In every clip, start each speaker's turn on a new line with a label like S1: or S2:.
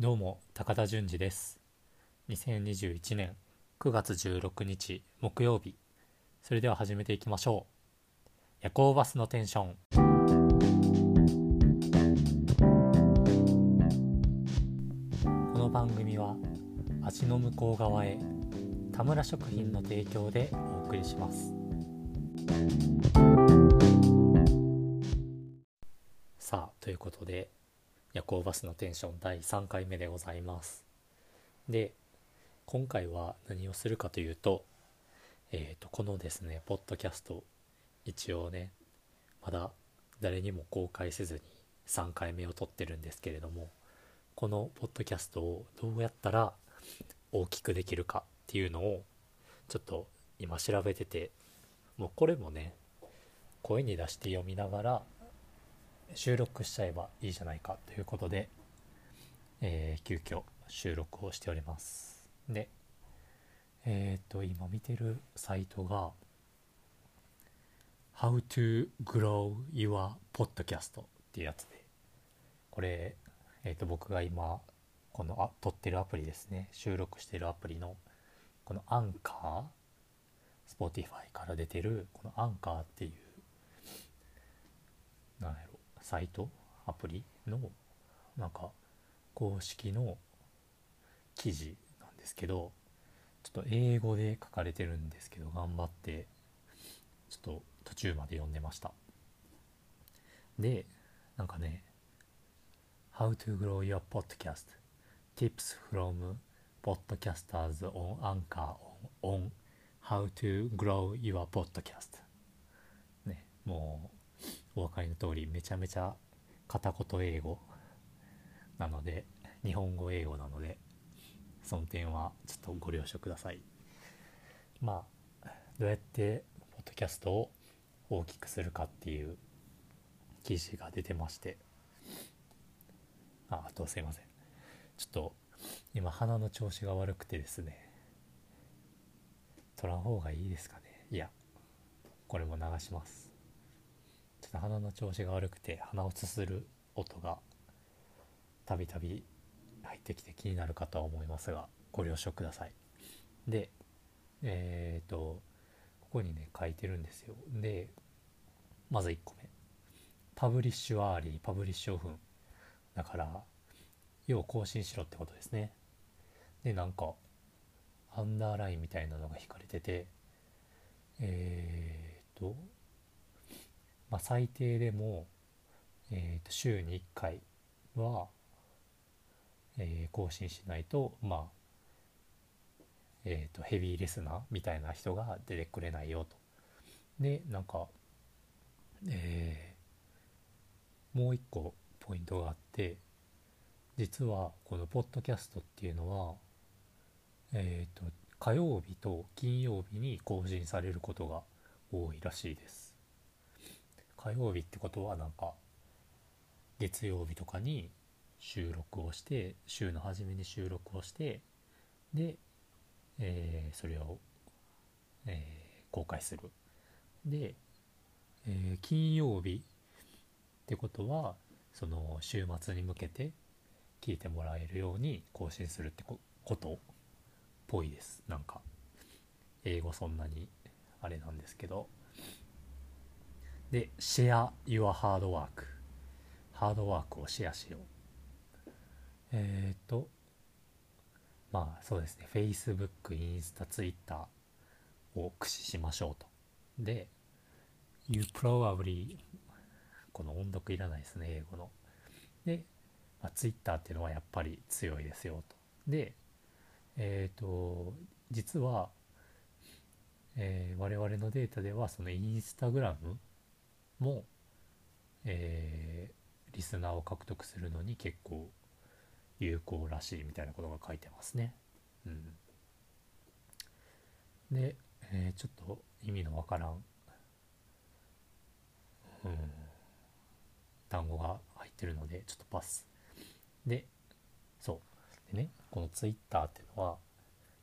S1: どうも高田純次です。2021年9月16日木曜日。それでは始めていきましょう。夜行バスのテンション。この番組は足の向こう側へ田村食品の提供でお送りします。さあということで夜行バスのテンション第3回目でございます。で今回は何をするかというとえっ、ー、とこのですねポッドキャスト一応ねまだ誰にも公開せずに3回目を撮ってるんですけれどもこのポッドキャストをどうやったら大きくできるかっていうのをちょっと今調べててもうこれもね声に出して読みながら収録しちゃえばいいじゃないかということで、えー、急遽収録をしております。でえっ、と今見てるサイトが How to grow your podcast っていうやつでこれ、えー、と僕が今このあ撮ってるアプリですね。収録してるアプリのこのアンカー Spotify から出てるこのアンカーっていうなんやろサイトアプリのなんか公式の記事なんですけどちょっと英語で書かれてるんですけど頑張ってちょっと途中まで読んでましたでなんかね How to grow your podcast tips from podcasters on Anchor on how to grow your podcast ねもうお分かりの通りめちゃめちゃ片言英語なので日本語英語なのでその点はちょっとご了承ください。まあどうやってポッドキャストを大きくするかっていう記事が出てまして。ああとすいません。ちょっと今鼻の調子が悪くてですね。取らん方がいいですかね。いやこれも流します。と鼻の調子が悪くて鼻をすする音がたびたび入ってきて気になるかとは思いますがご了承ください。でえっ、とここにね書いてるんですよ。でまず1個目。 publish early publish often。だから要更新しろってことですね。でなんかアンダーラインみたいなのが引かれててえっ、とまあ、最低でも、えー、と週に1回は、えー、更新しないとまあえー、とヘビーリスナーみたいな人が出てくれないよと。でなんか、えー、もう一個ポイントがあって実はこのポッドキャストっていうのはえ、ー、と火曜日と金曜日に更新されることが多いらしいです。火曜日ってことはなんか月曜日とかに収録をして週の初めに収録をしてで、えー、それを、えー、公開する。で、えー、金曜日ってことはその週末に向けて聞いてもらえるように更新するってことっぽいです。なんか英語そんなにあれなんですけど。で、シェア your hard work。ハードワークをシェアしよう。えっ、ー、と、まあそうですね、Facebook、インスタ、Twitter を駆使しましょうと。で、You probably この音読いらないですね、英語の。で、まあ、Twitter っていうのはやっぱり強いですよと。で、えっ、ー、と、実は、えー、我々のデータではそのインスタグラムも、えー、リスナーを獲得するのに結構有効らしいみたいなことが書いてますね。うん、で、えー、ちょっと意味のわからん、うん、単語が入ってるのでちょっとパス。で、そう。でね、この Twitter っていうのは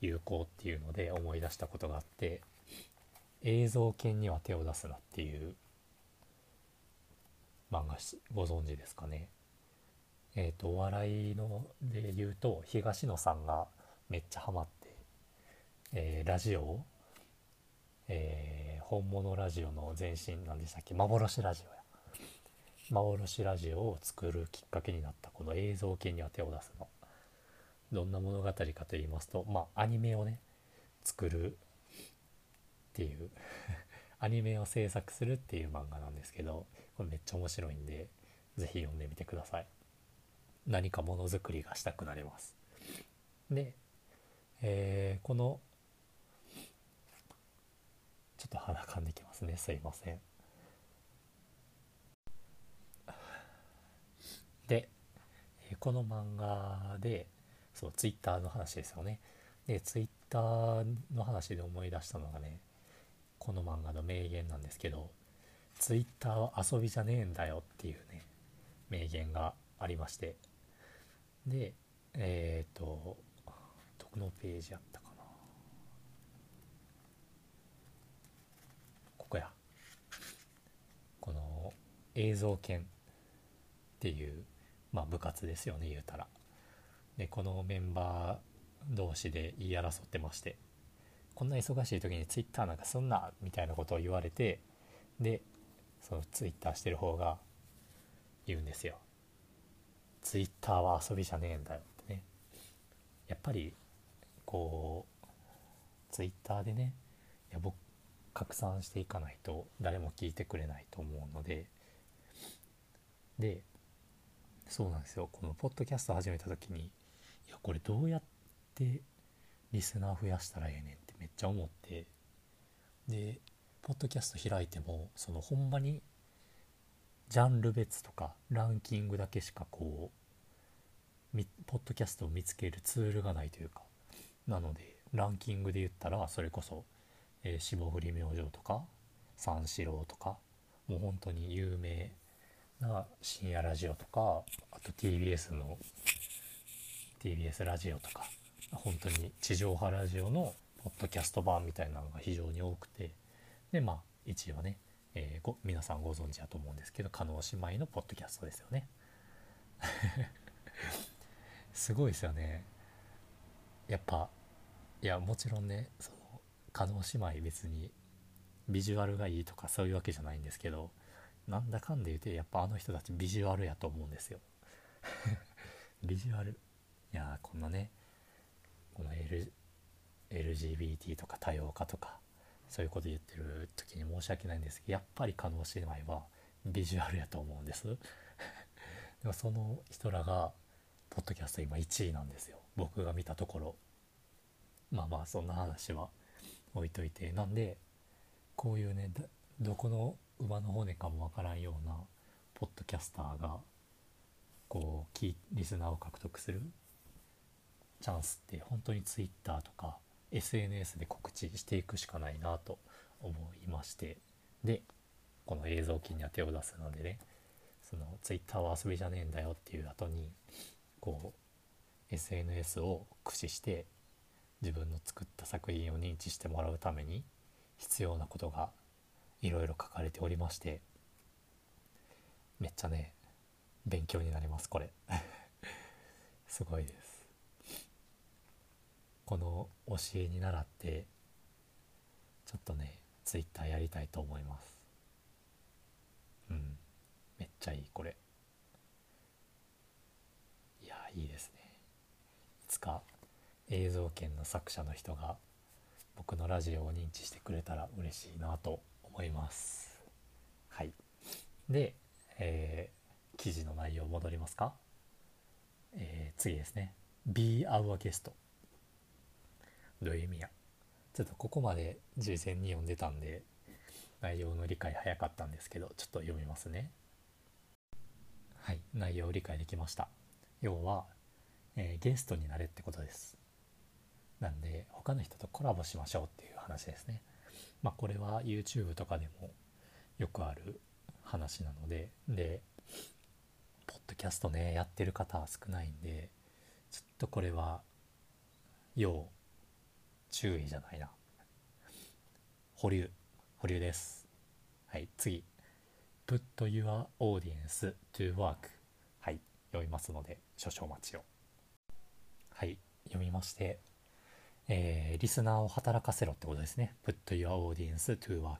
S1: 有効っていうので思い出したことがあって映像犬には手を出すなっていう漫画ご存知ですかね。えっ、とお笑いので言うと東野さんがめっちゃハマって、えーラジオを、えー本物ラジオの前身なんでしたっけ？幻ラジオや。幻ラジオを作るきっかけになったこの映像系には手を出すの。どんな物語かと言いますとまあアニメをね作るっていう アニメを制作するっていう漫画なんですけどめっちゃ面白いんでぜひ読んでみてください。何かものづくりがしたくなります。で、えーこのちょっと鼻かんできますね。すいません。でこの漫画でそうツイッターの話ですよね。でツイッターの話で思い出したのがねこの漫画の名言なんですけどツイッターは遊びじゃねえんだよっていうね名言がありまして。でえっ、とどこのページやったかな。ここや。この映像研っていうまあ部活ですよね言うたら。でこのメンバー同士で言い争ってまして。こんな忙しい時にツイッターなんかすんなみたいなことを言われて。でそのツイッターしてる方が言うんですよ。ツイッターは遊びじゃねえんだよってね。やっぱりこうツイッターでねいや僕拡散していかないと誰も聞いてくれないと思うので。でそうなんですよ。このポッドキャスト始めた時にいやこれどうやってリスナー増やしたらええねんってめっちゃ思って。でポッドキャスト開いてもそのほんまにジャンル別とかランキングだけしかこうポッドキャストを見つけるツールがないというかなのでランキングで言ったらそれこそ、えー霜降り明星とか三四郎とかもう本当に有名な深夜ラジオとかあと TBS の TBS ラジオとか本当に地上波ラジオのポッドキャスト版みたいなのが非常に多くてでまあ一応ね、えーご皆さんご存知だと思うんですけど叶姉妹のポッドキャストですよね。すごいですよね。やっぱいやもちろんねその叶姉妹別にビジュアルがいいとかそういうわけじゃないんですけどなんだかんで言うてやっぱあの人たちビジュアルやと思うんですよ。ビジュアル。いやーこんなねこの、L、LGBT とか多様化とかそういうこと言ってる時に申し訳ないんです。けどやっぱり叶姉妹はビジュアルやと思うんです。でもその人らがポッドキャスト今1位なんですよ。僕が見たところ。まあまあそんな話は置いといて。なんでこういうねどこの馬の骨かもわからんようなポッドキャスターがこうリスナーを獲得するチャンスって本当に Twitter とか SNS で告知していくしかないなと思いまして。でこの映像機には手を出すのでねその Twitter は遊びじゃねえんだよっていう後にこう SNS を駆使して自分の作った作品を認知してもらうために必要なことがいろいろ書かれておりまして。めっちゃね勉強になりますこれ。すごいです。この教えに倣ってちょっとねツイッターやりたいと思います。うん。めっちゃいいこれ。いやいいですね。いつか映像権の作者の人が僕のラジオを認知してくれたら嬉しいなと思います。はい。で、えー記事の内容戻りますか、えー次ですね。Be Our Guest どういう意味や。ちょっとここまで事前に読んでたんで内容の理解早かったんですけどちょっと読みますね。はい内容を理解できました。要は、えーゲストになれってことです。なんで他の人とコラボしましょうっていう話ですね。まあこれは YouTube とかでもよくある話なのででポッドキャストねやってる方は少ないんでちょっとこれは要注意じゃないな。保留。保留です。はい次。Put your audience to work はい読みますので少々お待ちを。はい読みましてえー、リスナーを働かせろってことですね。Put your audience to work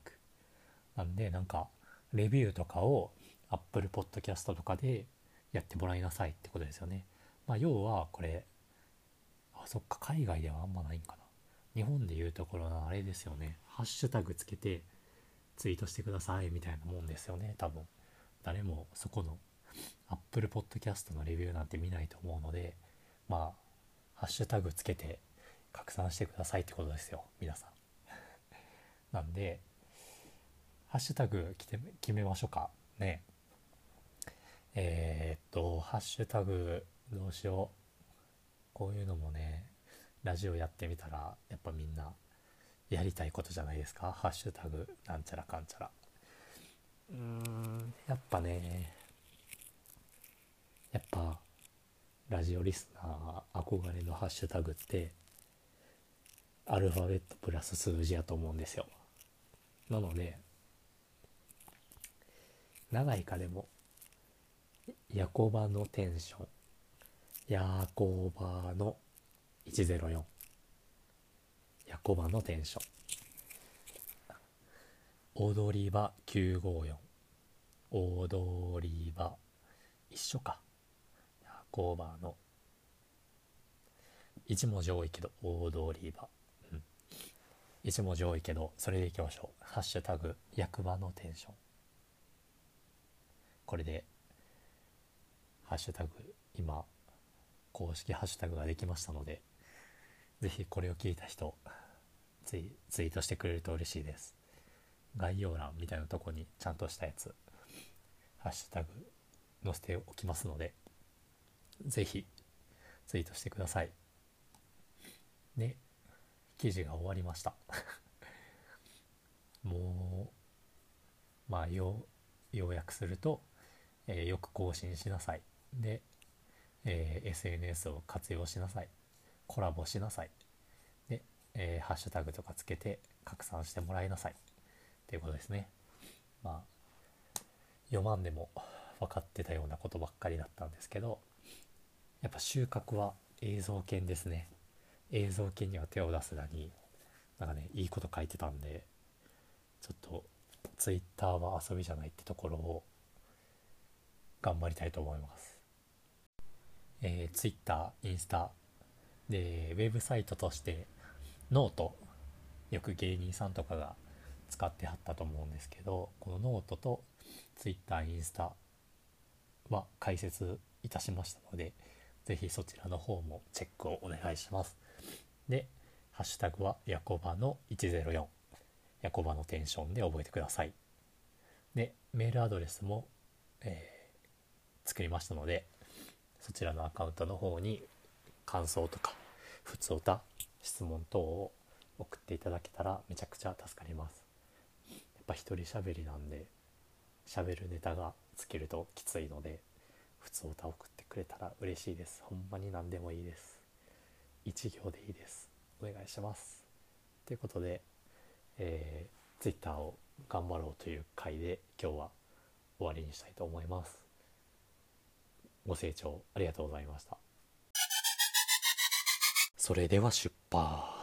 S1: なんでなんかレビューとかを Apple Podcast とかでやってもらいなさいってことですよね。まあ要はこれあそっか海外ではあんまないんかな。日本でいうところのあれですよね。ハッシュタグつけてツイートしてくださいみたいなもんですよね多分。誰もそこの Apple Podcast のレビューなんて見ないと思うのでまあハッシュタグつけて拡散してくださいってことですよ皆さん。なんでハッシュタグ決めましょうか。ね。えー、っとハッシュタグどうしよう。こういうのもねラジオやってみたらやっぱみんなやりたいことじゃないですか？ハッシュタグなんちゃらかんちゃら。うーん。やっぱねやっぱラジオリスナー憧れのハッシュタグってアルファベットプラス数字やと思うんですよ。なので長いかでもヤコバのテンションヤコバの104ヤコバのテンション踊り場954踊り場一緒か。ヤコバの。一文字多いけど踊り場。一文字多いけどそれでいきましょう「ハッシュタグ役場のテンション」これでハッシュタグ今公式ハッシュタグができましたので是非これを聞いた人ツイツイートしてくれると嬉しいです。概要欄みたいなとこにちゃんとしたやつハッシュタグ載せておきますので是非ツイートしてください。で記事が終わりました。もうまあ要要約すると、えー、よく更新しなさい。で、えー、SNS を活用しなさい。コラボしなさい。で、えー、ハッシュタグとかつけて拡散してもらいなさい。っていうことですね。まあ読まんでも分かってたようなことばっかりだったんですけどやっぱ収穫は映像犬ですね。映像系には手を出すなになんかねいいこと書いてたんでちょっと Twitter は遊びじゃないってところを頑張りたいと思います。えー、Twitter、インスタでウェブサイトとしてノートよく芸人さんとかが使ってはったと思うんですけどこのノートと Twitter、インスタは開設いたしましたので是非そちらの方もチェックをお願いします。で、ハッシュタグはヤコバの104。ヤコバのテンションで覚えてください。で、メールアドレスも、えー、作りましたので、そちらのアカウントの方に感想とか、普通歌、質問等を送っていただけたらめちゃくちゃ助かります。やっぱ一人喋りなんで、喋るネタが尽きるときついので、普通歌送ってくれたら嬉しいです。ほんまに何でもいいです。1行でいいですお願いしますということで、えー、Twitter を頑張ろうという回で今日は終わりにしたいと思いますご清聴ありがとうございましたそれでは出発。